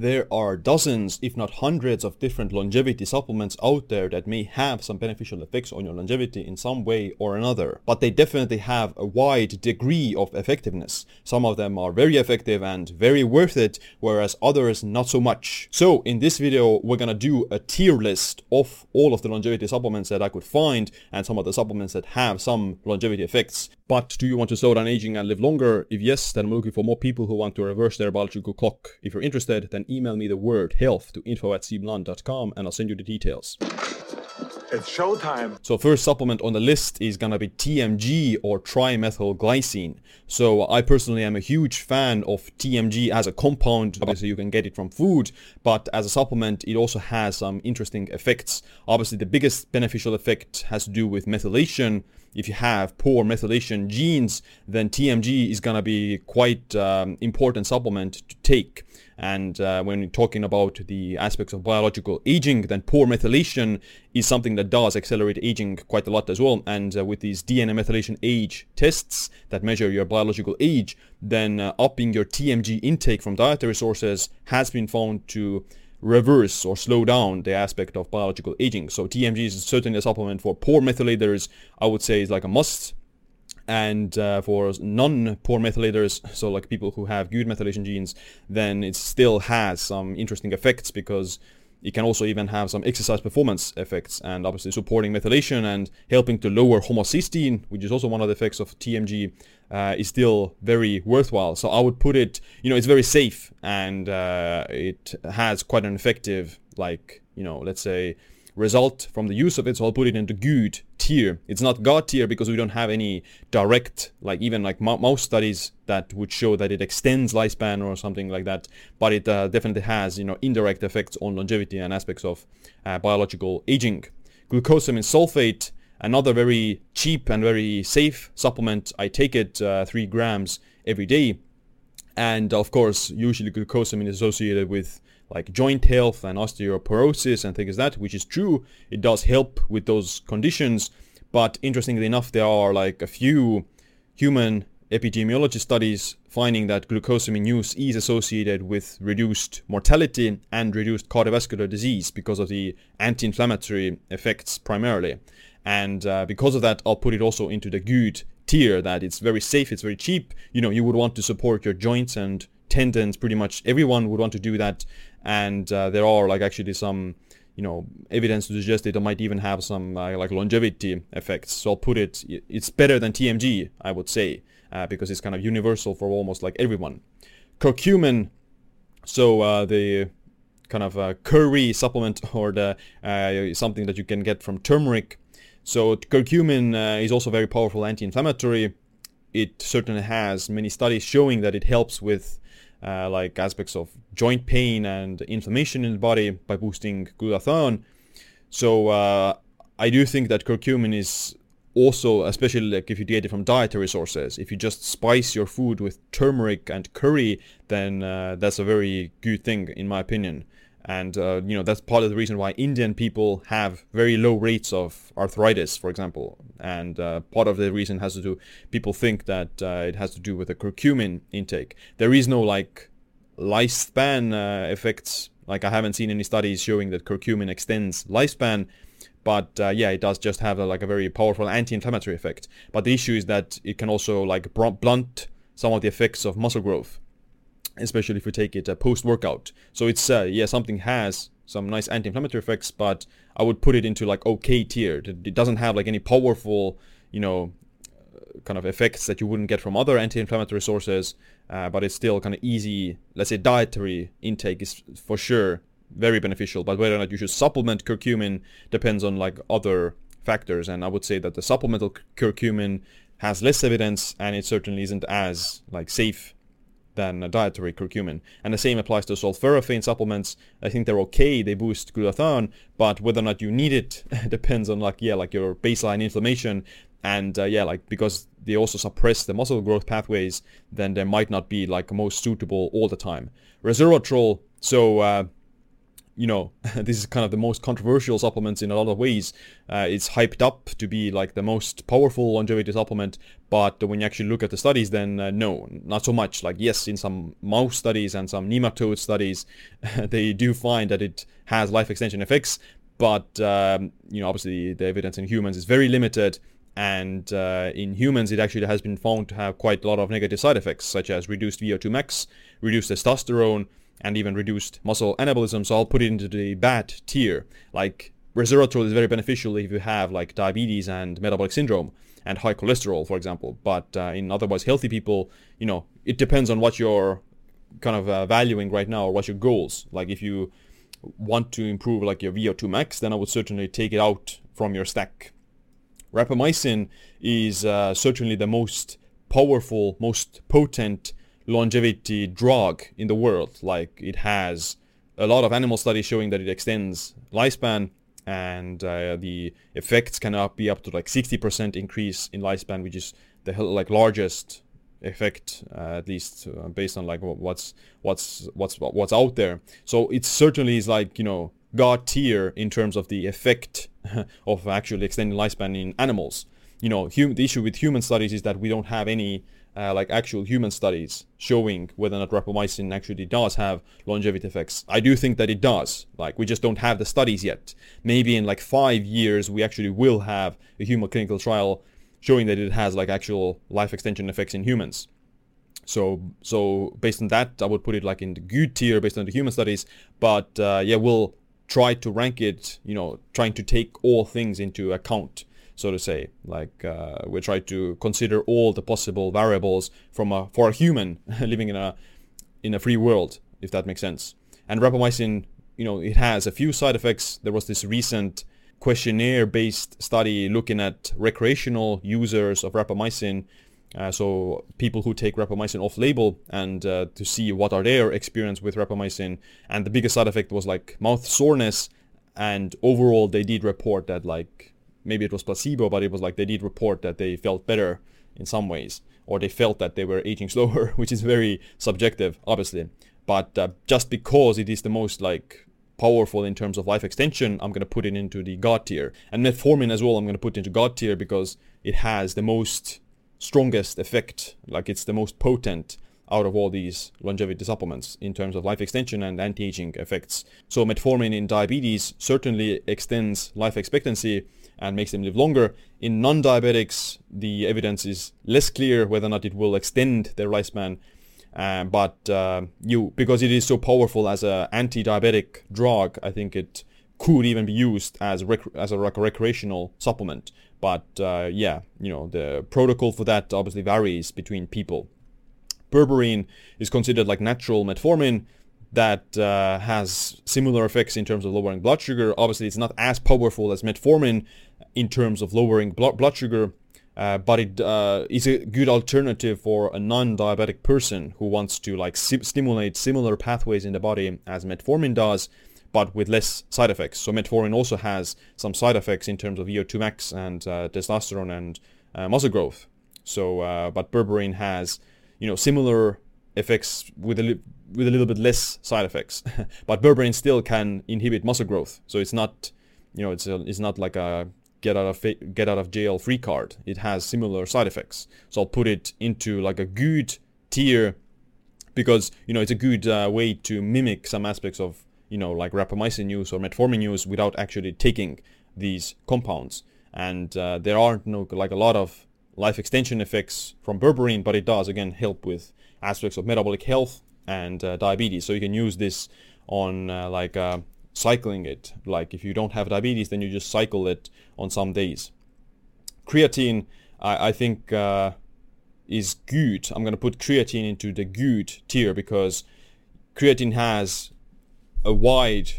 There are dozens, if not hundreds of different longevity supplements out there that may have some beneficial effects on your longevity in some way or another, but they definitely have a wide degree of effectiveness. Some of them are very effective and very worth it, whereas others not so much. So in this video, we're gonna do a tier list of all of the longevity supplements that I could find and some of the supplements that have some longevity effects. But do you want to slow down aging and live longer? If yes, then I'm looking for more people who want to reverse their biological clock. If you're interested, then email me the word health to info at and I'll send you the details. It's showtime. So first supplement on the list is gonna be TMG or trimethylglycine. So I personally am a huge fan of TMG as a compound. Obviously you can get it from food, but as a supplement it also has some interesting effects. Obviously the biggest beneficial effect has to do with methylation. If you have poor methylation genes, then TMG is gonna be quite um, important supplement to take. And uh, when talking about the aspects of biological aging, then poor methylation is something that does accelerate aging quite a lot as well. And uh, with these DNA methylation age tests that measure your biological age, then uh, upping your TMG intake from dietary sources has been found to reverse or slow down the aspect of biological aging. So TMG is certainly a supplement for poor methylators. I would say is like a must and uh, for non-poor methylators, so like people who have good methylation genes, then it still has some interesting effects because it can also even have some exercise performance effects and obviously supporting methylation and helping to lower homocysteine, which is also one of the effects of TMG, uh, is still very worthwhile. So I would put it, you know, it's very safe and uh, it has quite an effective, like, you know, let's say, result from the use of it. So I'll put it into good tier. It's not God tier because we don't have any direct, like even like mouse studies that would show that it extends lifespan or something like that. But it uh, definitely has, you know, indirect effects on longevity and aspects of uh, biological aging. Glucosamine sulfate, another very cheap and very safe supplement. I take it uh, three grams every day. And of course, usually glucosamine is associated with like joint health and osteoporosis and things like that, which is true. It does help with those conditions. But interestingly enough, there are like a few human epidemiology studies finding that glucosamine use is associated with reduced mortality and reduced cardiovascular disease because of the anti-inflammatory effects primarily. And uh, because of that, I'll put it also into the good tier that it's very safe, it's very cheap. You know, you would want to support your joints and tendons pretty much everyone would want to do that and uh, there are like actually some you know evidence to suggest it might even have some uh, like longevity effects. So i'll put it it's better than tmg i would say uh, because it's kind of universal for almost like everyone. Curcumin so uh, the kind of uh, curry supplement or the uh, something that you can get from turmeric. So curcumin is also very powerful anti-inflammatory. It certainly has many studies showing that it helps with uh, like aspects of joint pain and inflammation in the body by boosting glutathione. So uh, I do think that curcumin is also, especially like if you get it from dietary sources, if you just spice your food with turmeric and curry, then uh, that's a very good thing in my opinion and uh, you know that's part of the reason why Indian people have very low rates of arthritis, for example. And uh, part of the reason has to do people think that uh, it has to do with the curcumin intake. There is no like lifespan uh, effects. Like I haven't seen any studies showing that curcumin extends lifespan. But uh, yeah, it does just have a, like a very powerful anti-inflammatory effect. But the issue is that it can also like blunt some of the effects of muscle growth especially if you take it uh, post-workout. So it's, uh, yeah, something has some nice anti-inflammatory effects, but I would put it into like okay tier. It doesn't have like any powerful, you know, uh, kind of effects that you wouldn't get from other anti-inflammatory sources, uh, but it's still kind of easy. Let's say dietary intake is for sure very beneficial, but whether or not you should supplement curcumin depends on like other factors. And I would say that the supplemental curcumin has less evidence, and it certainly isn't as like safe than dietary curcumin. And the same applies to sulforaphane supplements. I think they're okay, they boost glutathione, but whether or not you need it depends on like, yeah, like your baseline inflammation. And uh, yeah, like because they also suppress the muscle growth pathways, then they might not be like most suitable all the time. Resveratrol, so uh, you know, this is kind of the most controversial supplements in a lot of ways. Uh, it's hyped up to be like the most powerful longevity supplement, but when you actually look at the studies, then uh, no, not so much. Like yes, in some mouse studies and some nematode studies, they do find that it has life extension effects, but um, you know, obviously the evidence in humans is very limited. And uh, in humans, it actually has been found to have quite a lot of negative side effects, such as reduced VO2 max, reduced testosterone, and even reduced muscle anabolism. So I'll put it into the bad tier. Like resveratrol is very beneficial if you have like diabetes and metabolic syndrome and high cholesterol, for example. But uh, in otherwise healthy people, you know, it depends on what you're kind of uh, valuing right now or what your goals. Like if you want to improve like your VO2 max, then I would certainly take it out from your stack. Rapamycin is uh, certainly the most powerful, most potent longevity drug in the world. Like it has a lot of animal studies showing that it extends lifespan and uh, the effects can up be up to like 60% increase in lifespan, which is the like largest effect, uh, at least uh, based on like what's what's what's what's out there. So it certainly is like you know god tier in terms of the effect of actually extending lifespan in animals. You know, hum- the issue with human studies is that we don't have any uh, like actual human studies showing whether or not rapamycin actually does have longevity effects. I do think that it does. Like we just don't have the studies yet. Maybe in like five years we actually will have a human clinical trial showing that it has like actual life extension effects in humans. So so based on that, I would put it like in the good tier based on the human studies. But uh, yeah, we'll try to rank it. You know, trying to take all things into account so to say. Like uh, we try to consider all the possible variables from a for a human living in a in a free world, if that makes sense. And rapamycin, you know, it has a few side effects. There was this recent questionnaire-based study looking at recreational users of rapamycin. Uh, so people who take rapamycin off-label and uh, to see what are their experience with rapamycin. And the biggest side effect was like mouth soreness. And overall, they did report that like maybe it was placebo, but it was like they did report that they felt better in some ways, or they felt that they were aging slower, which is very subjective, obviously. But uh, just because it is the most like powerful in terms of life extension, I'm gonna put it into the god tier. And metformin as well, I'm gonna put into god tier because it has the most strongest effect, like it's the most potent out of all these longevity supplements in terms of life extension and anti-aging effects. So metformin in diabetes certainly extends life expectancy and makes them live longer. In non-diabetics, the evidence is less clear whether or not it will extend their lifespan. Uh, but uh, you, because it is so powerful as an anti-diabetic drug, I think it could even be used as rec- as a rec- recreational supplement. But uh, yeah, you know the protocol for that obviously varies between people. Berberine is considered like natural metformin, that uh, has similar effects in terms of lowering blood sugar. Obviously, it's not as powerful as metformin in terms of lowering blood sugar, uh, but it uh, is a good alternative for a non-diabetic person who wants to like si- stimulate similar pathways in the body as metformin does, but with less side effects. So metformin also has some side effects in terms of VO2 max and uh, testosterone and uh, muscle growth. So, uh, but berberine has you know similar effects with a li- with a little bit less side effects. but berberine still can inhibit muscle growth, so it's not you know it's a, it's not like a get out of fa- get out of jail free card. It has similar side effects, so I'll put it into like a good tier because you know it's a good uh, way to mimic some aspects of you know like rapamycin use or metformin use without actually taking these compounds. And uh, there aren't no like a lot of life extension effects from berberine, but it does again help with aspects of metabolic health and uh, diabetes. So you can use this on uh, like uh, cycling it. Like if you don't have diabetes, then you just cycle it on some days. Creatine, I, I think, uh, is good. I'm gonna put creatine into the good tier because creatine has a wide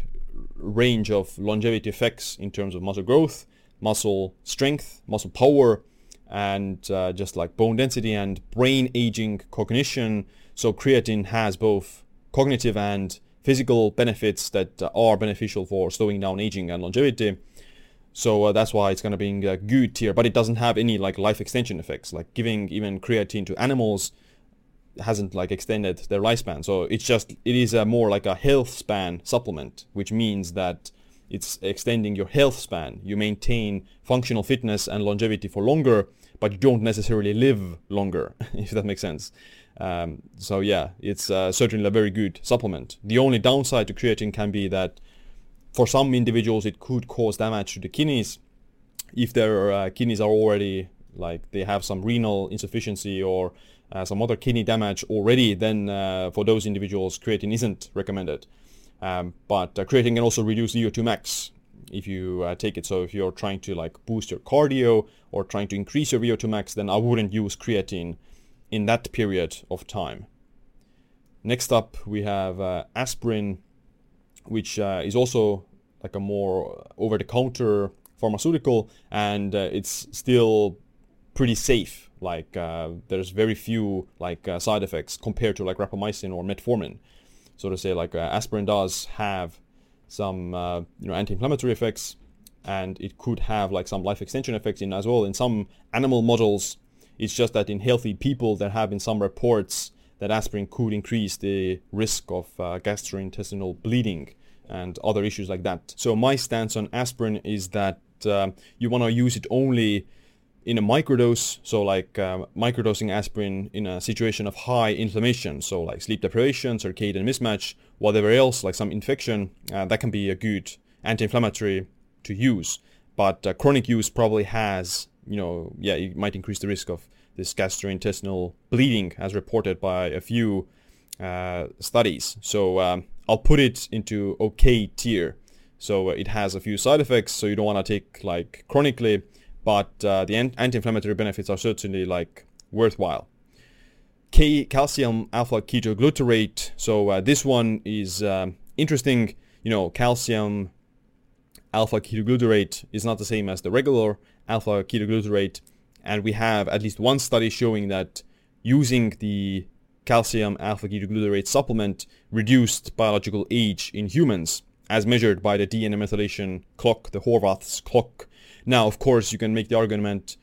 range of longevity effects in terms of muscle growth, muscle strength, muscle power, and uh, just like bone density and brain aging cognition. So creatine has both cognitive and physical benefits that are beneficial for slowing down aging and longevity. So uh, that's why it's going to be a good tier, but it doesn't have any like life extension effects. Like giving even creatine to animals hasn't like extended their lifespan. So it's just it is a more like a health span supplement, which means that it's extending your health span. You maintain functional fitness and longevity for longer, but you don't necessarily live longer, if that makes sense. Um, so yeah, it's uh, certainly a very good supplement. The only downside to creatine can be that for some individuals it could cause damage to the kidneys if their uh, kidneys are already like they have some renal insufficiency or uh, some other kidney damage already, then uh, for those individuals creatine isn't recommended. Um, but uh, creatine can also reduce VO2 max if you uh, take it. So if you're trying to like boost your cardio or trying to increase your VO2 max, then I wouldn't use creatine in that period of time. Next up, we have uh, aspirin, which uh, is also like a more over-the-counter pharmaceutical, and uh, it's still pretty safe. Like uh, there's very few like uh, side effects compared to like rapamycin or metformin. So to say, like aspirin does have some you know anti-inflammatory effects, and it could have like some life extension effects in as well in some animal models it's just that in healthy people there have been some reports that aspirin could increase the risk of uh, gastrointestinal bleeding and other issues like that. So my stance on aspirin is that uh, you want to use it only in a microdose, so like uh, microdosing aspirin in a situation of high inflammation, so like sleep deprivation, circadian mismatch, whatever else, like some infection, uh, that can be a good anti-inflammatory to use. But uh, chronic use probably has you know, yeah, it might increase the risk of this gastrointestinal bleeding as reported by a few uh, studies. So um, I'll put it into okay tier. So it has a few side effects, so you don't want to take like chronically, but uh, the anti-inflammatory benefits are certainly like worthwhile. K calcium alpha ketoglutarate. So uh, this one is um, interesting. You know, calcium alpha ketoglutarate is not the same as the regular alpha ketoglutarate. And we have at least one study showing that using the calcium alpha ketoglutarate supplement reduced biological age in humans as measured by the DNA methylation clock, the Horvath's clock. Now, of course, you can make the argument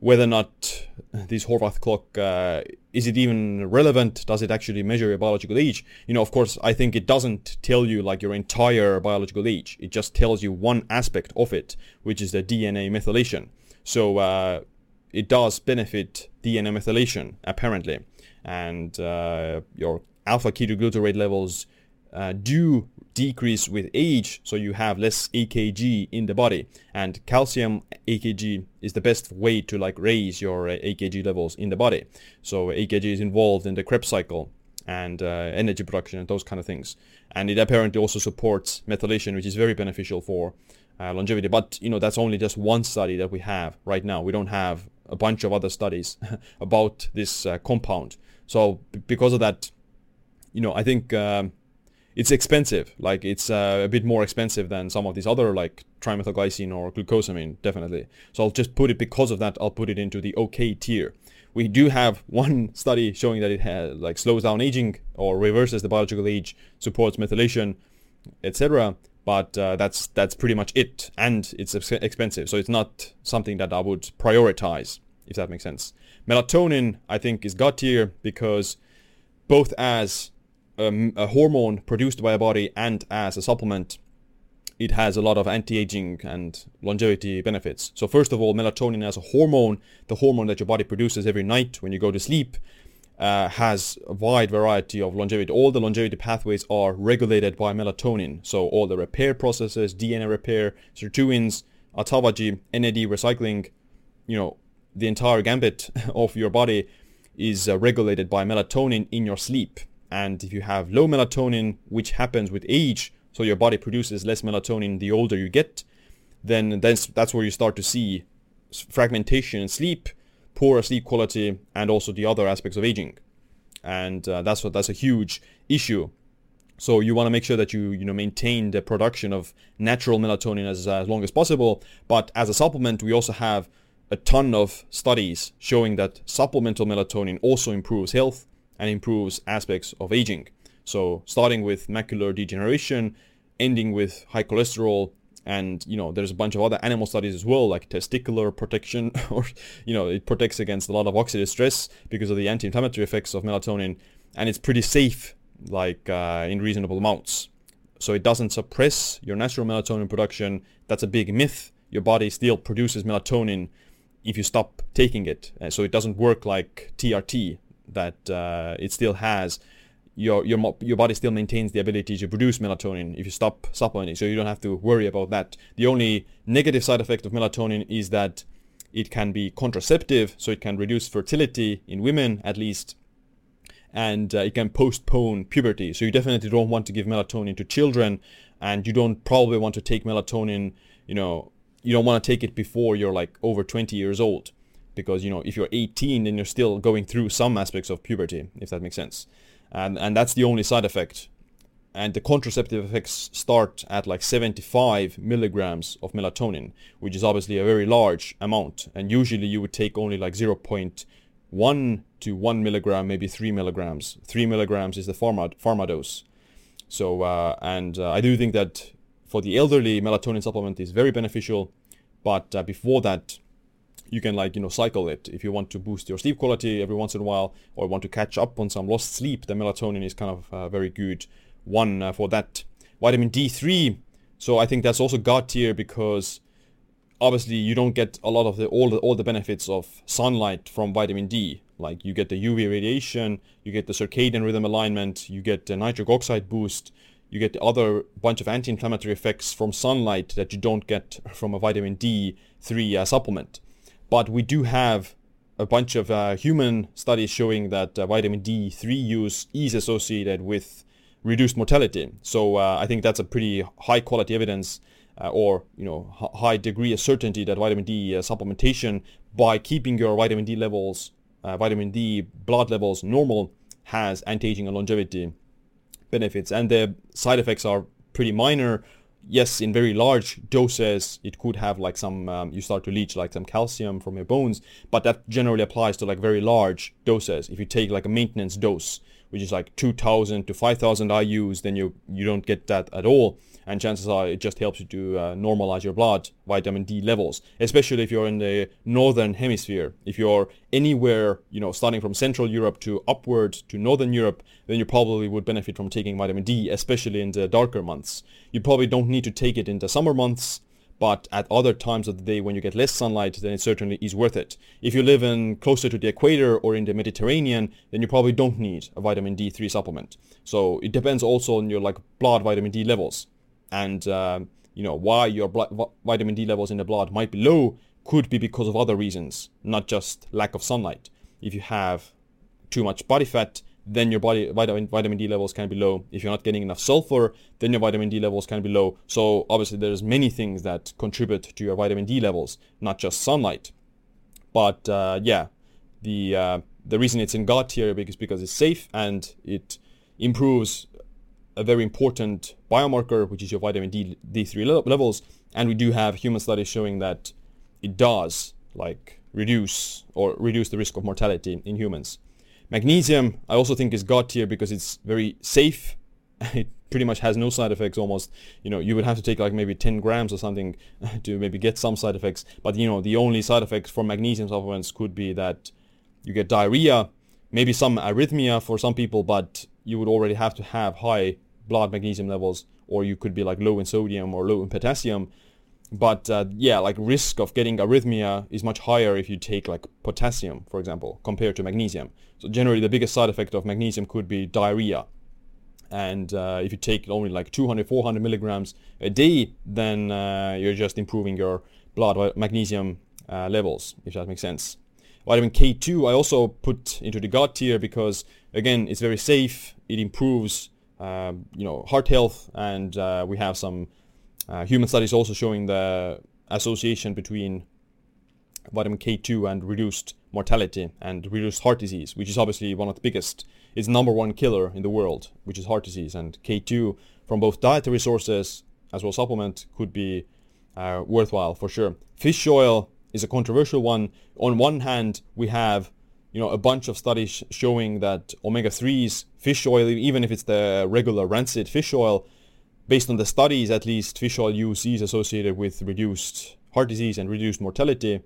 whether or not this Horvath clock uh, is it even relevant? Does it actually measure your biological age? You know, of course, I think it doesn't tell you like your entire biological age. It just tells you one aspect of it, which is the DNA methylation. So uh, it does benefit DNA methylation apparently, and uh, your alpha ketoglutarate levels uh, do decrease with age, so you have less AKG in the body. And calcium AKG is the best way to like raise your uh, AKG levels in the body. So AKG is involved in the Krebs cycle and uh, energy production and those kind of things. And it apparently also supports methylation, which is very beneficial for uh, longevity. But you know that's only just one study that we have right now. We don't have a bunch of other studies about this uh, compound. So b- because of that, you know, I think. Um, it's expensive. Like it's uh, a bit more expensive than some of these other like trimethylglycine or glucosamine, definitely. So I'll just put it because of that. I'll put it into the okay tier. We do have one study showing that it has, like slows down aging or reverses the biological age, supports methylation, etc. But uh, that's that's pretty much it, and it's expensive. So it's not something that I would prioritize, if that makes sense. Melatonin, I think, is god tier because both as um, a hormone produced by a body and as a supplement, it has a lot of anti-aging and longevity benefits. So first of all, melatonin as a hormone, the hormone that your body produces every night when you go to sleep, uh, has a wide variety of longevity. All the longevity pathways are regulated by melatonin. So all the repair processes, DNA repair, sirtuins, autophagy, NAD recycling, you know, the entire gambit of your body is uh, regulated by melatonin in your sleep. And if you have low melatonin, which happens with age, so your body produces less melatonin the older you get, then that's, that's where you start to see fragmentation in sleep, poor sleep quality, and also the other aspects of aging. And uh, that's what that's a huge issue. So you want to make sure that you you know maintain the production of natural melatonin as, as long as possible. But as a supplement, we also have a ton of studies showing that supplemental melatonin also improves health and improves aspects of aging. So starting with macular degeneration, ending with high cholesterol and you know there's a bunch of other animal studies as well like testicular protection or you know it protects against a lot of oxidative stress because of the anti-inflammatory effects of melatonin and it's pretty safe like uh, in reasonable amounts. So it doesn't suppress your natural melatonin production. That's a big myth. Your body still produces melatonin if you stop taking it. Uh, so it doesn't work like TRT that uh, it still has your your your body still maintains the ability to produce melatonin if you stop supplementing, so you don't have to worry about that. The only negative side effect of melatonin is that it can be contraceptive, so it can reduce fertility in women at least, and uh, it can postpone puberty. So you definitely don't want to give melatonin to children, and you don't probably want to take melatonin. You know, you don't want to take it before you're like over 20 years old, because you know if you're 18, then you're still going through some aspects of puberty, if that makes sense. And and that's the only side effect. And the contraceptive effects start at like 75 milligrams of melatonin which is obviously a very large amount. And usually you would take only like 0.1 to 1 milligram maybe 3 milligrams. 3 milligrams is the pharma, pharma dose. So uh, and uh, I do think that for the elderly melatonin supplement is very beneficial. But uh, before that you can like you know cycle it. If you want to boost your sleep quality every once in a while or want to catch up on some lost sleep the melatonin is kind of a very good one uh, for that. Vitamin d3 so i think that's also god tier because obviously you don't get a lot of the all the all the benefits of sunlight from vitamin d. Like you get the uv radiation you get the circadian rhythm alignment you get the nitric oxide boost you get the other bunch of anti-inflammatory effects from sunlight that you don't get from a vitamin d3 uh, supplement but we do have a bunch of uh, human studies showing that uh, vitamin D3 use is associated with reduced mortality. So uh, I think that's a pretty high quality evidence uh, or you know h- high degree of certainty that vitamin D uh, supplementation by keeping your vitamin D levels, uh, vitamin D blood levels normal has anti-aging and longevity benefits. And the side effects are pretty minor yes, in very large doses, it could have like some, um, you start to leach like some calcium from your bones, but that generally applies to like very large doses. If you take like a maintenance dose, which is like 2000 to 5000 IUs, then you, you don't get that at all and chances are it just helps you to uh, normalize your blood vitamin D levels, especially if you're in the northern hemisphere. If you're anywhere, you know, starting from Central Europe to upward to Northern Europe, then you probably would benefit from taking vitamin D, especially in the darker months. You probably don't need to take it in the summer months, but at other times of the day when you get less sunlight, then it certainly is worth it. If you live in closer to the equator or in the Mediterranean, then you probably don't need a vitamin D3 supplement. So it depends also on your like blood vitamin D levels and uh, you know why your vitamin D levels in the blood might be low could be because of other reasons, not just lack of sunlight. If you have too much body fat, then your body vitamin, vitamin D levels can be low. If you're not getting enough sulfur, then your vitamin D levels can be low. So obviously there's many things that contribute to your vitamin D levels, not just sunlight. But uh, yeah, the uh, the reason it's in God tier is because it's safe and it improves a very important biomarker, which is your vitamin D, D3 levels. And we do have human studies showing that it does like reduce or reduce the risk of mortality in humans. Magnesium, I also think is god tier because it's very safe. It pretty much has no side effects almost. You know, you would have to take like maybe 10 grams or something to maybe get some side effects. But you know, the only side effects for magnesium supplements could be that you get diarrhea, maybe some arrhythmia for some people, but you would already have to have high blood magnesium levels, or you could be like low in sodium or low in potassium. But uh, yeah, like risk of getting arrhythmia is much higher if you take like potassium, for example, compared to magnesium. So generally, the biggest side effect of magnesium could be diarrhea. And uh, if you take only like 200, 400 milligrams a day, then uh, you're just improving your blood magnesium uh, levels, if that makes sense. Vitamin K2 I also put into the God tier because again it's very safe. It improves you know, heart health, and uh, we have some uh, human studies also showing the association between vitamin K2 and reduced mortality and reduced heart disease, which is obviously one of the biggest. It's number one killer in the world, which is heart disease, and K2 from both dietary sources as well supplement could be uh, worthwhile for sure. Fish oil is a controversial one. On one hand, we have you know a bunch of studies showing that omega 3s fish oil even if it's the regular rancid fish oil based on the studies, at least, fish oil use is associated with reduced heart disease and reduced mortality.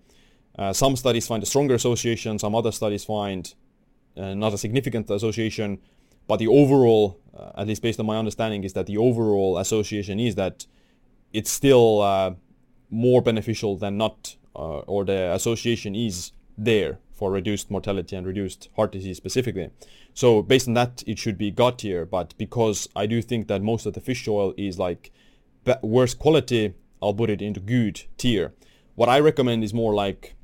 Uh, some studies find a stronger association, some other studies find uh, not a significant association, but the overall, uh, at least based on my understanding, is that the overall association is that it's still uh, more beneficial than not, uh, or the association is there for reduced mortality and reduced heart disease specifically. So based on that, it should be God tier. But because I do think that most of the fish oil is like worse quality, I'll put it into good tier. What I recommend is more like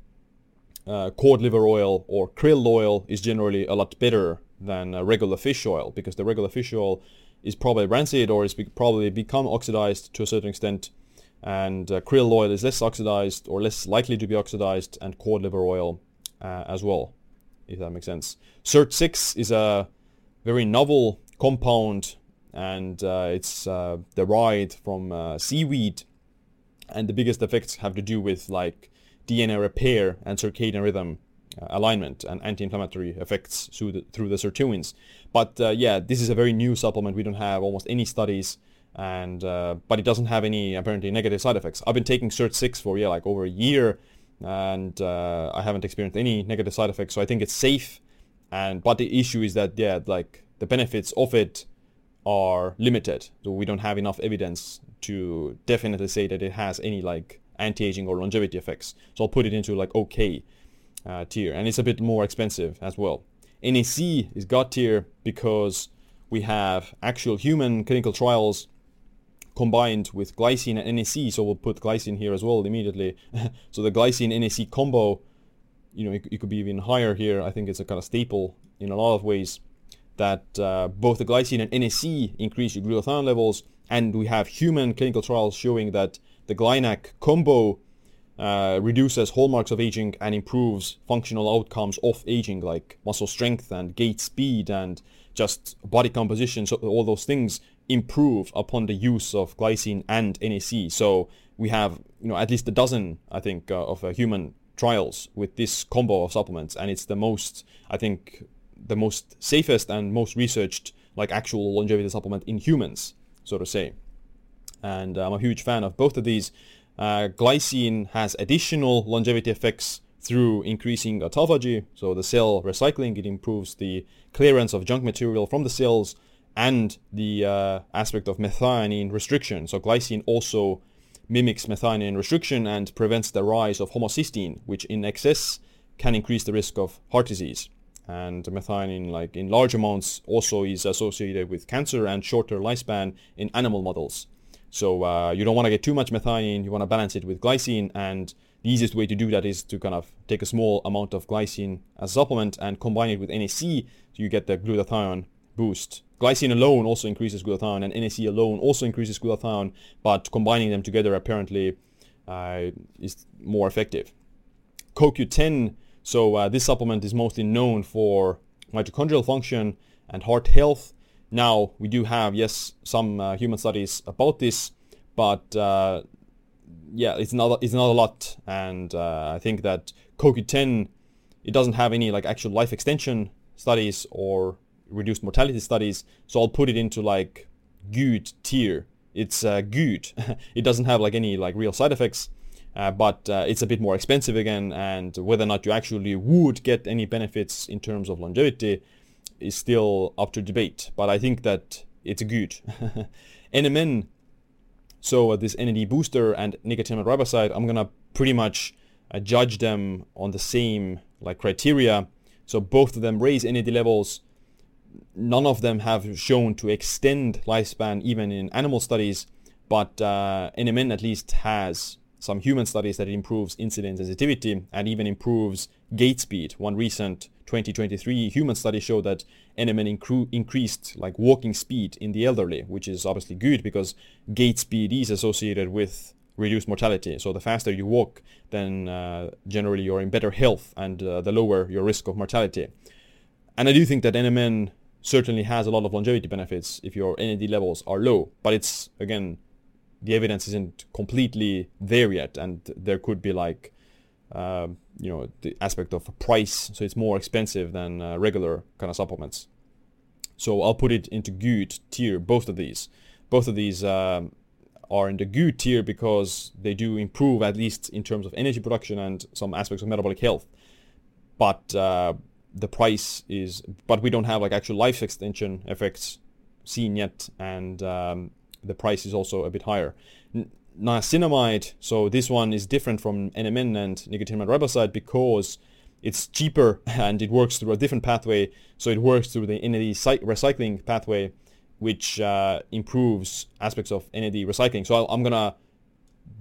uh, cod liver oil or krill oil is generally a lot better than uh, regular fish oil because the regular fish oil is probably rancid or is be- probably become oxidized to a certain extent and uh, krill oil is less oxidized or less likely to be oxidized and cod liver oil uh, as well if that makes sense SIRT6 is a very novel compound and uh, it's uh, derived from uh, seaweed and the biggest effects have to do with like DNA repair and circadian rhythm uh, alignment and anti-inflammatory effects through the, through the sirtuins. But yeah, this is a very new supplement. We don't have almost any studies, and uh, but it doesn't have any apparently negative side effects. I've been taking SIRT6 for yeah like over a year, and uh, I haven't experienced any negative side effects. So I think it's safe. And but the issue is that yeah like the benefits of it are limited. So we don't have enough evidence to definitely say that it has any like anti-aging or longevity effects. So I'll put it into like okay uh, tier, and it's a bit more expensive as well. NAC is God tier because we have actual human clinical trials combined with glycine and NAC. So we'll put glycine here as well immediately. so the glycine NAC combo, you know, it, it, could be even higher here. I think it's a kind of staple in a lot of ways that uh, both the glycine and NAC increase your glutathione levels, and we have human clinical trials showing that the GlyNAC combo uh, reduces hallmarks of aging and improves functional outcomes of aging like muscle strength and gait speed and just body composition. So all those things improve upon the use of glycine and NAC. So we have you know at least a dozen I think uh, of uh, human trials with this combo of supplements, and it's the most I think the most safest and most researched like actual longevity supplement in humans, so to say and I'm a huge fan of both of these. Uh, glycine has additional longevity effects through increasing autophagy, so the cell recycling, it improves the clearance of junk material from the cells and the uh, aspect of methionine restriction. So glycine also mimics methionine restriction and prevents the rise of homocysteine, which in excess can increase the risk of heart disease. And methionine, like in large amounts, also is associated with cancer and shorter lifespan in animal models. So uh, you don't want to get too much methionine. You want to balance it with glycine, and the easiest way to do that is to kind of take a small amount of glycine as a supplement and combine it with NAC, so you get the glutathione boost. Glycine alone also increases glutathione, and NAC alone also increases glutathione, but combining them together apparently uh, is more effective. CoQ10. So uh, this supplement is mostly known for mitochondrial function and heart health now, we do have, yes, some uh, human studies about this, but uh, yeah, it's not, it's not a lot. And uh, I think that CoQ10, it doesn't have any like actual life extension studies or reduced mortality studies. So I'll put it into like good tier. It's uh, good. it doesn't have like any like real side effects. Uh, but uh, it's a bit more expensive again, and whether or not you actually would get any benefits in terms of longevity, is still up to debate, but I think that it's good. NMN, so uh, this NAD booster and nicotinamide riboside, I'm gonna pretty much uh, judge them on the same like criteria. So both of them raise NAD levels. None of them have shown to extend lifespan even in animal studies, but uh, NMN at least has some human studies that it improves insulin sensitivity and even improves gait speed. One recent 2023 human study showed that NMN increased like walking speed in the elderly, which is obviously good because gait speed is associated with reduced mortality. So the faster you walk, then uh, generally you're in better health and uh, the lower your risk of mortality. And I do think that NMN certainly has a lot of longevity benefits if your NAD levels are low, but it's again the evidence isn't completely there yet, and there could be like uh, you know the aspect of price, so it's more expensive than uh, regular kind of supplements. So I'll put it into good tier, both of these. both of these um, are in the good tier because they do improve at least in terms of energy production and some aspects of metabolic health. But uh, the price is, but we don't have like actual life extension effects seen yet, and um, the price is also a bit higher. N- niacinamide, so this one is different from NMN and nicotinamide riboside because it's cheaper and it works through a different pathway. So it works through the NAD recycling pathway, which uh, improves aspects of NAD recycling. So I'm gonna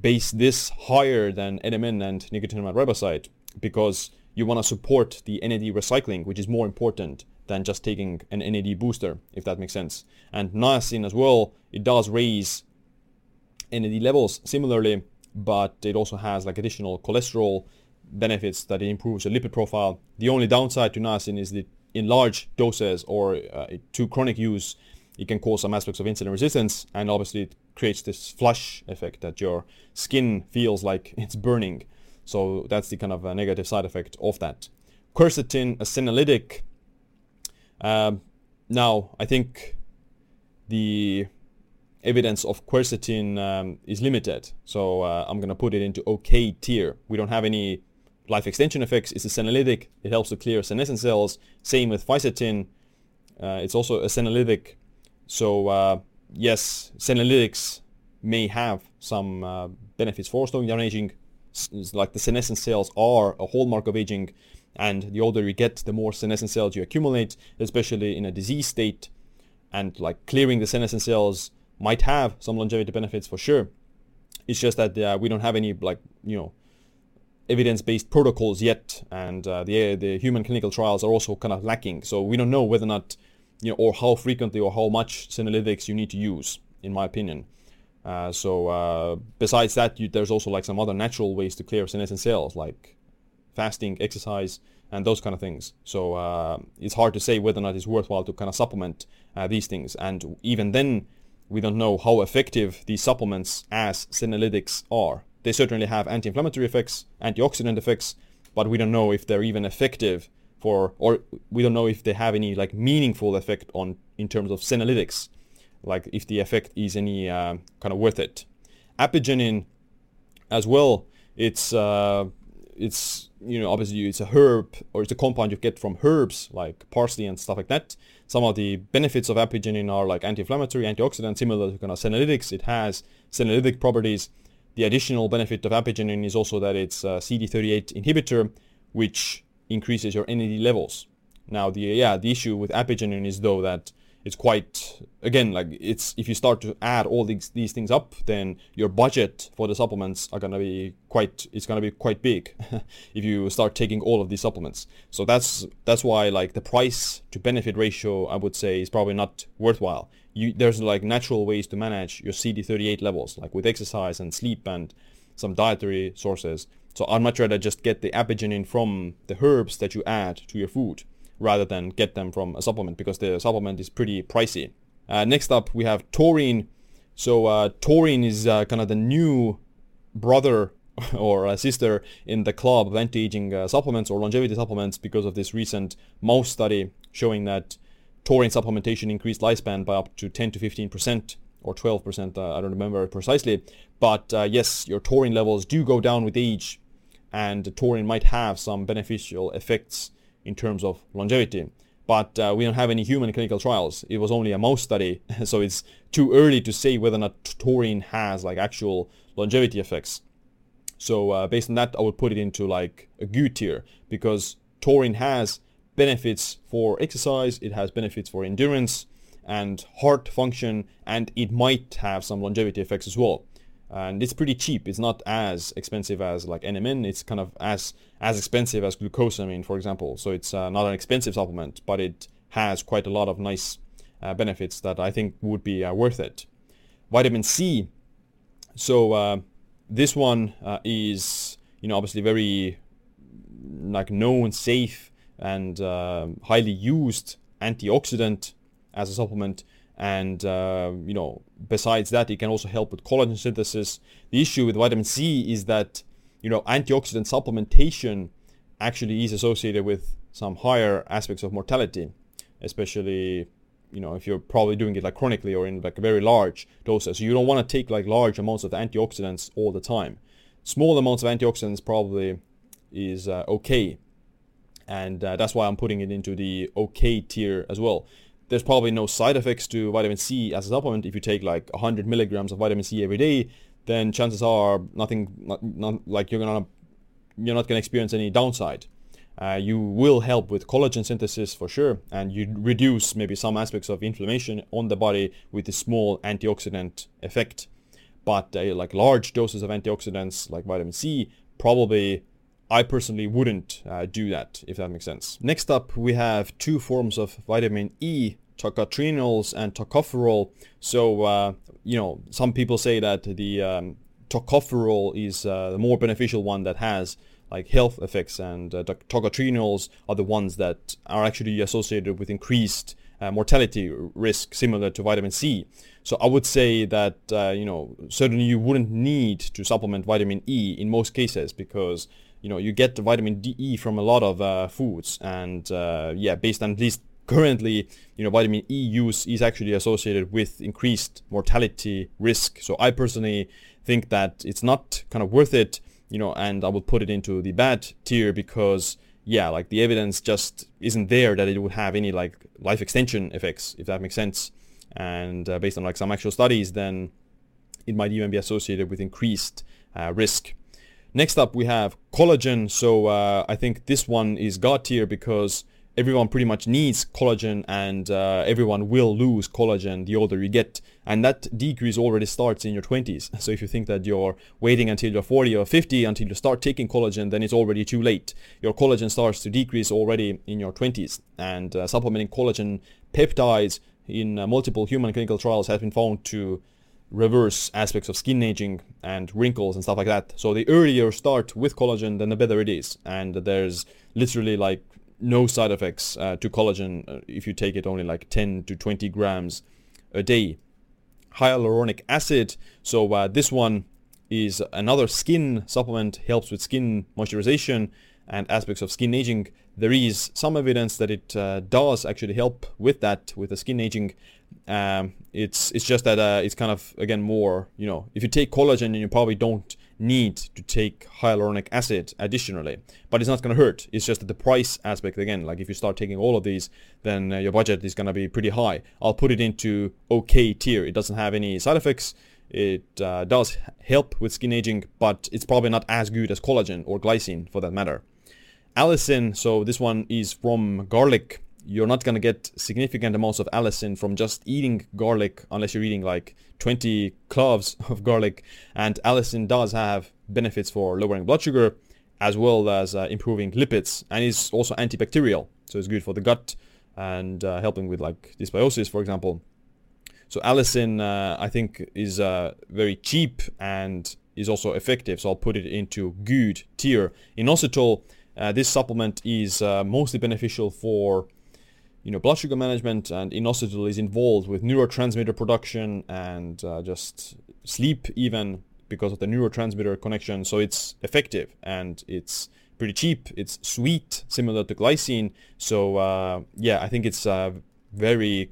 base this higher than NMN and nicotinamide riboside because you want to support the NAD recycling, which is more important than just taking an NAD booster, if that makes sense. And niacin as well, it does raise NAD levels similarly, but it also has like additional cholesterol benefits that it improves the lipid profile. The only downside to niacin is that in large doses or uh, to chronic use, it can cause some aspects of insulin resistance, and obviously it creates this flush effect that your skin feels like it's burning. So that's the kind of a negative side effect of that. Quercetin, a senolytic. Um, now, I think the evidence of quercetin um, is limited, so uh, I'm gonna put it into OK tier. We don't have any life extension effects. It's a senolytic. It helps to clear senescent cells. Same with fisetin. Uh, it's also a senolytic. So uh, yes, senolytics may have some uh, benefits for slowing down aging. Like the senescent cells are a hallmark of aging, and the older you get, the more senescent cells you accumulate, especially in a disease state. And like clearing the senescent cells might have some longevity benefits for sure. It's just that uh, we don't have any like you know evidence-based protocols yet, and uh, the the human clinical trials are also kind of lacking. So we don't know whether or not you know or how frequently or how much senolytics you need to use, in my opinion. Uh, so uh, besides that, you, there's also like some other natural ways to clear senescent cells, like fasting, exercise, and those kind of things. So uh, it's hard to say whether or not it's worthwhile to kind of supplement uh, these things. And even then, we don't know how effective these supplements as senolytics are. They certainly have anti-inflammatory effects, antioxidant effects, but we don't know if they're even effective for, or we don't know if they have any like meaningful effect on in terms of senolytics, like if the effect is any uh, kind of worth it. Apigenin, as well, it's uh, it's you know obviously it's a herb or it's a compound you get from herbs like parsley and stuff like that. Some of the benefits of apigenin are like anti-inflammatory, antioxidant, similar to kind of senolytics. It has senolytic properties the additional benefit of apigenin is also that it's a CD38 inhibitor, which increases your NAD levels. Now, the yeah, the issue with apigenin is though that it's quite again like it's if you start to add all these these things up, then your budget for the supplements are gonna be quite it's gonna be quite big if you start taking all of these supplements. So that's that's why like the price to benefit ratio I would say is probably not worthwhile you, there's like natural ways to manage your CD38 levels, like with exercise and sleep and some dietary sources. So I'd much rather just get the apigenin from the herbs that you add to your food rather than get them from a supplement because the supplement is pretty pricey. Uh, next up, we have taurine. So uh, taurine is uh, kind of the new brother or sister in the club of anti-aging uh, supplements or longevity supplements because of this recent mouse study showing that taurine supplementation increased lifespan by up to 10 to 15% or 12%, uh, I don't remember precisely. But uh, yes, your taurine levels do go down with age, and taurine might have some beneficial effects in terms of longevity. But uh, we don't have any human clinical trials. It was only a mouse study, so it's too early to say whether or not taurine has like actual longevity effects. So uh, based on that, I would put it into like a good tier because taurine has benefits for exercise, it has benefits for endurance and heart function, and it might have some longevity effects as well. And it's pretty cheap. It's not as expensive as like NMN. It's kind of as as expensive as glucosamine, for example. So it's uh, not an expensive supplement, but it has quite a lot of nice uh, benefits that I think would be uh, worth it. Vitamin C. So uh, this one uh, is you know obviously very like known, safe and uh, highly used antioxidant as a supplement. And uh, you know, besides that, it can also help with collagen synthesis. The issue with vitamin C is that you know antioxidant supplementation actually is associated with some higher aspects of mortality, especially you know if you're probably doing it like chronically or in like very large doses. So you don't want to take like large amounts of antioxidants all the time. Small amounts of antioxidants probably is uh, okay, and uh, that's why I'm putting it into the okay tier as well. There's probably no side effects to vitamin C as a supplement. If you take like 100 milligrams of vitamin C every day, then chances are nothing, not, not like you're gonna, you're not gonna experience any downside. Uh, you will help with collagen synthesis for sure, and you reduce maybe some aspects of inflammation on the body with a small antioxidant effect. But uh, like large doses of antioxidants like vitamin C, probably I personally wouldn't uh, do that, if that makes sense. Next up, we have two forms of vitamin E, tocotrienols and tocopherol. So, uh, you know, some people say that the um, tocopherol is uh, the more beneficial one that has like health effects and uh, tocotrienols are the ones that are actually associated with increased uh, mortality risk similar to vitamin C. So I would say that uh, you know certainly you wouldn't need to supplement vitamin E in most cases because you know you get the vitamin D from a lot of uh, foods and uh, yeah based on at least currently you know vitamin E use is actually associated with increased mortality risk. So I personally think that it's not kind of worth it you know, and I will put it into the bad tier because yeah, like the evidence just isn't there that it would have any like life extension effects, if that makes sense. And uh, based on like some actual studies, then it might even be associated with increased uh, risk. Next up, we have collagen. So uh, I think this one is God tier because everyone pretty much needs collagen and uh, everyone will lose collagen the older you get. And that decrease already starts in your 20s so if you think that you're waiting until you're 40 or 50 until you start taking collagen then it's already too late. Your collagen starts to decrease already in your 20s and uh, supplementing collagen peptides in uh, multiple human clinical trials has been found to reverse aspects of skin aging and wrinkles and stuff like that. So the earlier you start with collagen, then the better it is. And there's literally like no side effects uh, to collagen uh, if you take it only like 10 to 20 grams a day. Hyaluronic acid, so uh, this one is another skin supplement, helps with skin moisturization and aspects of skin aging. There is some evidence that it uh, does actually help with that, with the skin aging. Um, it's it's just that uh, it's kind of again more you know if you take collagen then you probably don't need to take hyaluronic acid additionally. But it's not going to hurt. It's just that the price aspect, again, like if you start taking all of these, then uh, your budget is going to be pretty high. I'll put it into okay tier. It doesn't have any side effects. It uh, does help with skin aging, but it's probably not as good as collagen or glycine for that matter. Allicin, so this one is from garlic you're not going to get significant amounts of allicin from just eating garlic unless you're eating like 20 cloves of garlic. And allicin does have benefits for lowering blood sugar as well as uh, improving lipids and is also antibacterial. So it's good for the gut and uh, helping with like dysbiosis, for example. So allicin, uh, I think, is uh, very cheap and is also effective. So I'll put it into good tier. Inositol, uh, this supplement is uh, mostly beneficial for you know, blood sugar management and inositol is involved with neurotransmitter production and uh, just sleep even because of the neurotransmitter connection. So it's effective and it's pretty cheap. It's sweet, similar to glycine. So uh, yeah, I think it's uh, very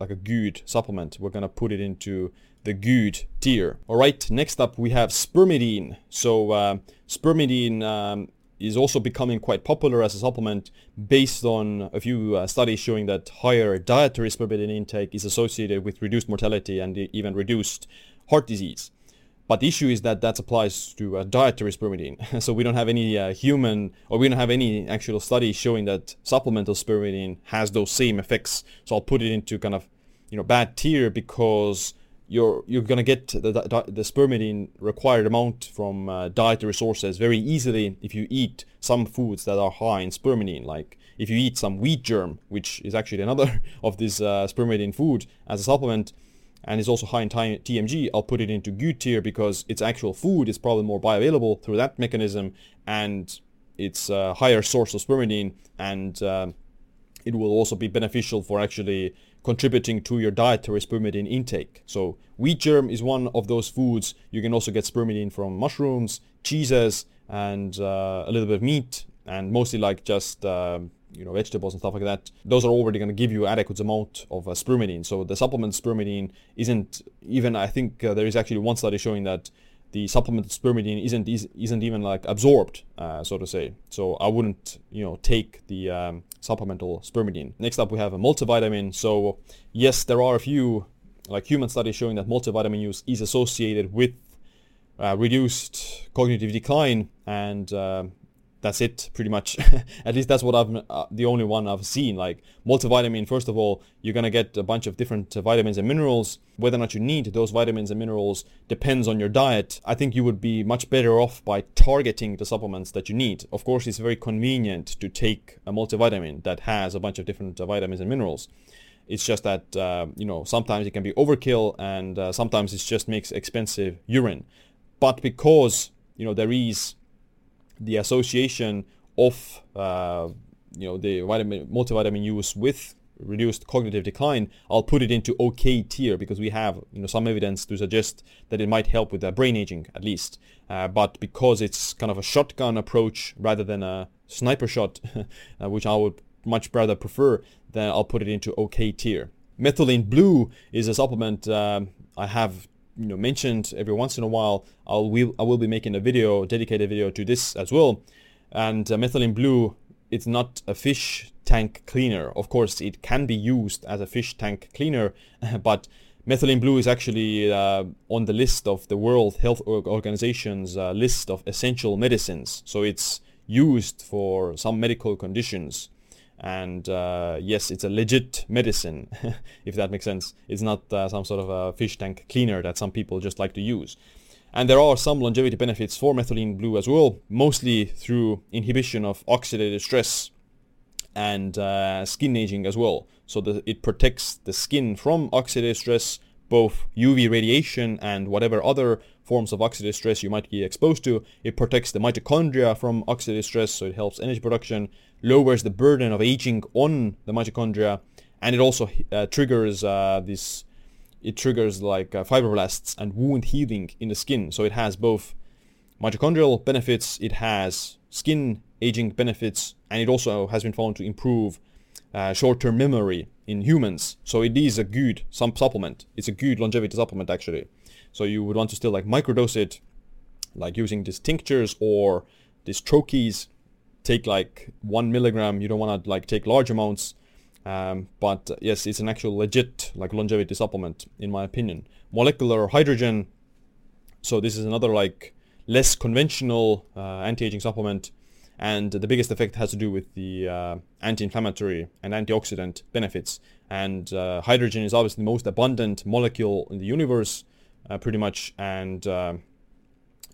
like a good supplement. We're gonna put it into the good tier. All right, next up we have spermidine. So uh, spermidine um, is also becoming quite popular as a supplement based on a few uh, studies showing that higher dietary spermidine intake is associated with reduced mortality and even reduced heart disease. But the issue is that that applies to uh, dietary spermidine. so we don't have any uh, human, or we don't have any actual studies showing that supplemental spermidine has those same effects. So I'll put it into kind of, you know, bad tier because you're you're gonna get the, the, the spermidine required amount from uh, dietary sources very easily if you eat some foods that are high in spermidine. Like if you eat some wheat germ, which is actually another of this uh, spermidine food as a supplement, and is also high in TMG, I'll put it into good tier because its actual food is probably more bioavailable through that mechanism, and it's a higher source of spermidine, and uh, it will also be beneficial for actually contributing to your dietary spermidine intake. So wheat germ is one of those foods. You can also get spermidine from mushrooms, cheeses, and uh, a little bit of meat, and mostly like just uh, you know vegetables and stuff like that those are already going to give you adequate amount of uh, spermidine so the supplement spermidine isn't even i think uh, there is actually one study showing that the supplemented spermidine isn't isn't even like absorbed uh, so to say. So i wouldn't you know take the um, supplemental spermidine. Next up we have a multivitamin. So yes there are a few like human studies showing that multivitamin use is associated with uh, reduced cognitive decline and uh, that's it pretty much. At least that's what i've uh, the only one i've seen. Like multivitamin first of all you're going to get a bunch of different uh, vitamins and minerals. Whether or not you need those vitamins and minerals depends on your diet. I think you would be much better off by targeting the supplements that you need. Of course it's very convenient to take a multivitamin that has a bunch of different uh, vitamins and minerals. It's just that uh, you know sometimes it can be overkill and uh, sometimes it just makes expensive urine. But because you know there is the association of uh, you know the vitamin multivitamin use with reduced cognitive decline, I'll put it into OK tier because we have you know some evidence to suggest that it might help with the brain aging at least. Uh, but because it's kind of a shotgun approach rather than a sniper shot, uh, which I would much rather prefer, then I'll put it into OK tier. Methylene Blue is a supplement um, I have you know mentioned every once in a while. I'll will I will be making a video, dedicated video to this as well. And uh, methylene blue, it's not a fish tank cleaner. Of course, it can be used as a fish tank cleaner, but methylene blue is actually uh, on the list of the World Health Organization's uh, list of essential medicines. So it's used for some medical conditions and uh, yes, it's a legit medicine, if that makes sense. It's not uh, some sort of a fish tank cleaner that some people just like to use. And there are some longevity benefits for methylene blue as well, mostly through inhibition of oxidative stress and uh, skin aging as well. So that it protects the skin from oxidative stress, both UV radiation and whatever other forms of oxidative stress you might be exposed to. It protects the mitochondria from oxidative stress, so it helps energy production lowers the burden of aging on the mitochondria, and it also uh, triggers uh, this. It triggers like uh, fibroblasts and wound healing in the skin. So it has both mitochondrial benefits, it has skin aging benefits, and it also has been found to improve uh, short-term memory in humans. So it is a good some supplement. It's a good longevity supplement actually. So you would want to still like microdose it, like using these tinctures or these troches take like one milligram. You don't want to like take large amounts. Um, but uh, yes, it's an actual legit like longevity supplement in my opinion. Molecular hydrogen. So this is another like less conventional uh, anti-aging supplement, and the biggest effect has to do with the uh, anti-inflammatory and antioxidant benefits. And uh, hydrogen is obviously the most abundant molecule in the universe, uh, pretty much, and uh,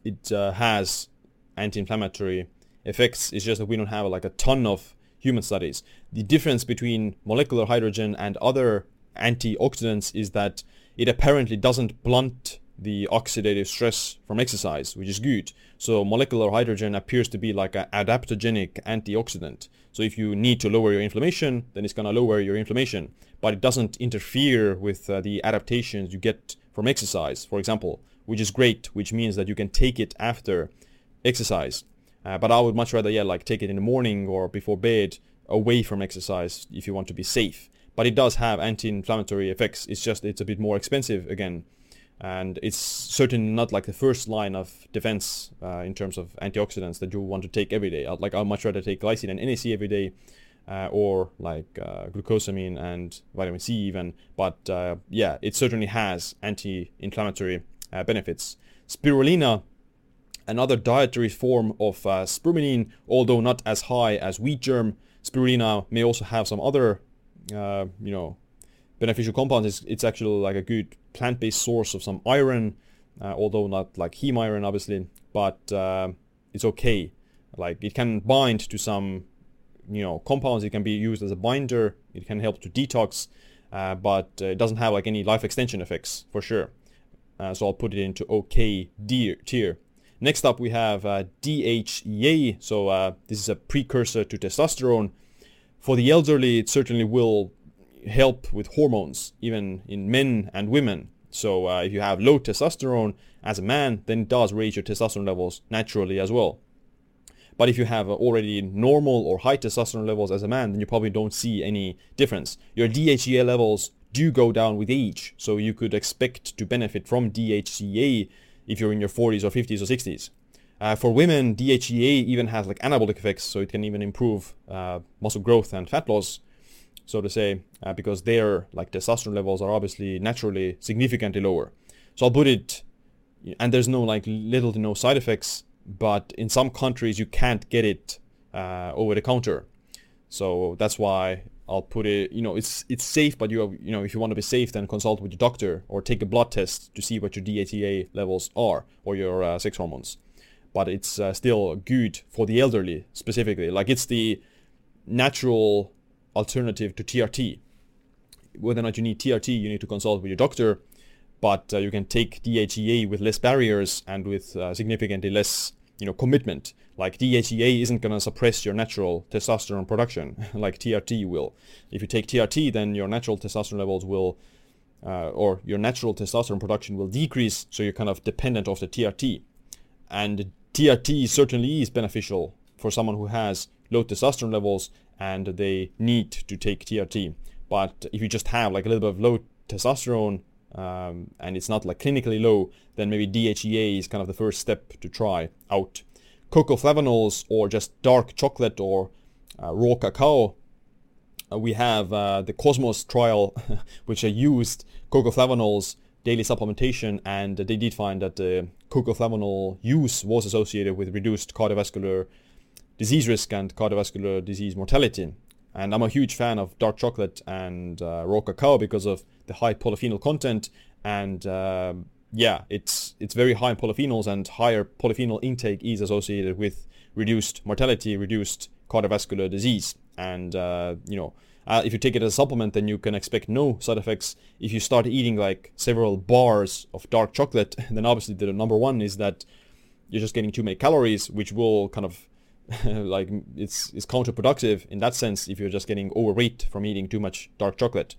it has anti-inflammatory effects. It's just that we don't have like a ton of human studies. The difference between molecular hydrogen and other antioxidants is that it apparently doesn't blunt the oxidative stress from exercise, which is good. So molecular hydrogen appears to be like an adaptogenic antioxidant. So if you need to lower your inflammation, then it's going to lower your inflammation. But it doesn't interfere with uh, the adaptations you get from exercise, for example, which is great, which means that you can take it after exercise. Uh, but I would much rather, yeah, like take it in the morning or before bed away from exercise if you want to be safe. But it does have anti-inflammatory effects. It's just, it's a bit more expensive again. And it's certainly not like the first line of defense uh, in terms of antioxidants that you want to take every day. I'd, like I'd much rather take glycine and NAC every day uh, or like uh, glucosamine and vitamin C even. But uh, yeah, it certainly has anti-inflammatory uh, benefits. Spirulina another dietary form of uh, spermidine, although not as high as wheat germ. Spirulina may also have some other, you know, beneficial compounds. It's, it's, actually like a good plant-based source of some iron, uh, although not like heme iron, obviously, but uh, it's okay. Like it can bind to some, you know, compounds. It can be used as a binder. It can help to detox, uh, but uh, it doesn't have like any life extension effects for sure. so I'll put it into okay deer tier. Next up we have uh, DHEA, so uh, this is a precursor to testosterone. For the elderly, it certainly will help with hormones, even in men and women. So uh, if you have low testosterone as a man, then it does raise your testosterone levels naturally as well. But if you have already normal or high testosterone levels as a man, then you probably don't see any difference. Your DHEA levels do go down with age, so you could expect to benefit from DHEA if you're in your 40s or 50s or 60s. Uh, for women, DHEA even has like anabolic effects, so it can even improve uh, muscle growth and fat loss, so to say, uh, because their like testosterone levels are obviously naturally significantly lower. So I'll put it, and there's no like little to no side effects, but in some countries you can't get it uh, over the counter. So that's why I'll put it, you know, it's it's safe, but you have, you know, if you want to be safe, then consult with your doctor or take a blood test to see what your DHEA levels are or your uh, sex hormones but it's uh, still good for the elderly specifically. Like it's the natural alternative to TRT. Whether or not you need TRT, you need to consult with your doctor, but uh, you can take DHEA with less barriers and with uh, significantly less, you know, commitment. Like DHEA isn't gonna suppress your natural testosterone production like TRT will. If you take TRT, then your natural testosterone levels will, uh, or your natural testosterone production will decrease, so you're kind of dependent of the TRT. And TRT certainly is beneficial for someone who has low testosterone levels and they need to take TRT. But if you just have like a little bit of low testosterone um, and it's not like clinically low, then maybe DHEA is kind of the first step to try out. Cocoa flavanols or just dark chocolate or uh, raw cacao. Uh, we have uh, the Cosmos trial, which I used cocoa flavanols daily supplementation, and they did find that the cocoa flavanol use was associated with reduced cardiovascular disease risk and cardiovascular disease mortality. And I'm a huge fan of dark chocolate and uh, raw cacao because of the high polyphenol content. And uh, yeah, it's it's very high in polyphenols, and higher polyphenol intake is associated with reduced mortality, reduced cardiovascular disease, and uh, you know uh, if you take it as a supplement, then you can expect no side effects. If you start eating like several bars of dark chocolate, then obviously the number one is that you're just getting too many calories, which will kind of like it's it's counterproductive in that sense if you're just getting overweight from eating too much dark chocolate.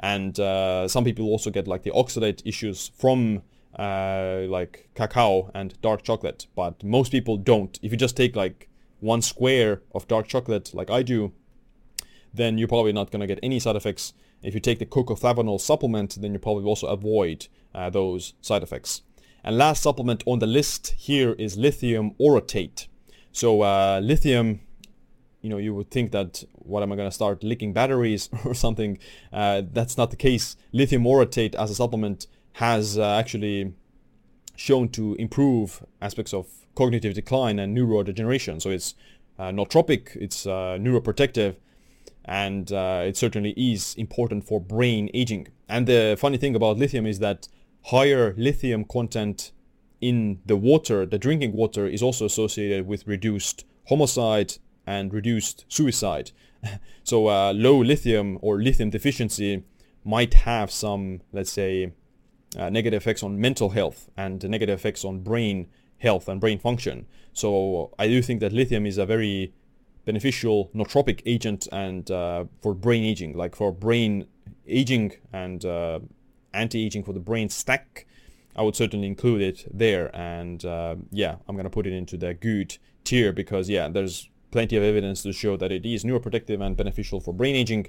And uh, some people also get like the oxalate issues from uh, like cacao and dark chocolate, but most people don't. If you just take like one square of dark chocolate, like I do, then you're probably not going to get any side effects. If you take the cocoa flavanol supplement, then you probably also avoid uh, those side effects. And last supplement on the list here is lithium orotate. So uh, lithium, you know, you would think that what am I going to start licking batteries or something? Uh, that's not the case. Lithium orotate as a supplement has uh, actually shown to improve aspects of cognitive decline and neurodegeneration. So it's uh, nootropic, it's uh, neuroprotective, and uh, it certainly is important for brain aging. And the funny thing about lithium is that higher lithium content in the water, the drinking water, is also associated with reduced homicide and reduced suicide. so uh, low lithium or lithium deficiency might have some, let's say, uh, negative effects on mental health and negative effects on brain health and brain function. So I do think that lithium is a very beneficial nootropic agent and uh, for brain aging, like for brain aging and uh, anti-aging for the brain stack, I would certainly include it there. And uh, yeah, I'm gonna put it into the good tier because yeah, there's plenty of evidence to show that it is neuroprotective and beneficial for brain aging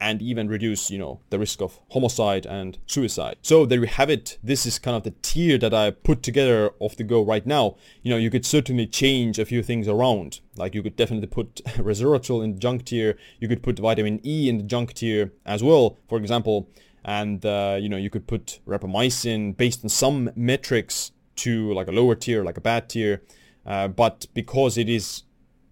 and even reduce, you know, the risk of homicide and suicide. So there you have it. This is kind of the tier that I put together off the go right now. You know, you could certainly change a few things around. Like you could definitely put resveratrol in the junk tier. You could put vitamin E in the junk tier as well, for example. And, uh, you know, you could put rapamycin based on some metrics to like a lower tier, like a bad tier. Uh, but because it is,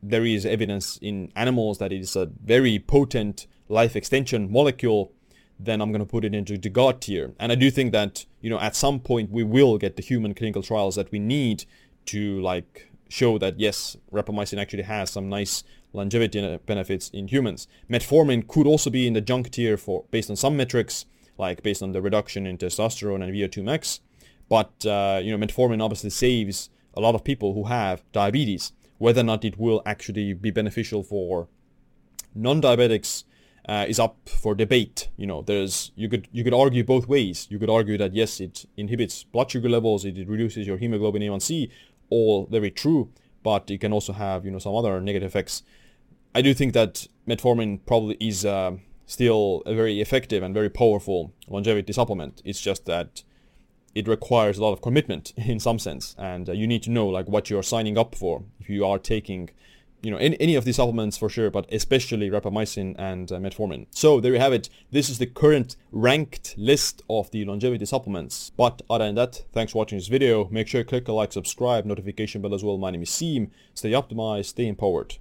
there is evidence in animals that it is a very potent life extension molecule, then I'm going to put it into the God tier. And I do think that, you know, at some point we will get the human clinical trials that we need to like show that yes, rapamycin actually has some nice longevity benefits in humans. Metformin could also be in the junk tier for based on some metrics, like based on the reduction in testosterone and VO2 max. But uh, you know, metformin obviously saves a lot of people who have diabetes. Whether or not it will actually be beneficial for non-diabetics uh, is up for debate. You know, there's you could you could argue both ways. You could argue that yes, it inhibits blood sugar levels, it reduces your hemoglobin A1C, all very true. but it can also have you know some other negative effects. I do think that metformin probably is uh, still a very effective and very powerful longevity supplement. It's just that it requires a lot of commitment in some sense, and uh, you need to know like what you're signing up for if you are taking you know, any, any of these supplements for sure, but especially rapamycin and uh, metformin. So there you have it. This is the current ranked list of the longevity supplements. But other than that, thanks for watching this video. Make sure you click a like, subscribe, notification bell as well. My name is Siim. Stay optimized, stay empowered.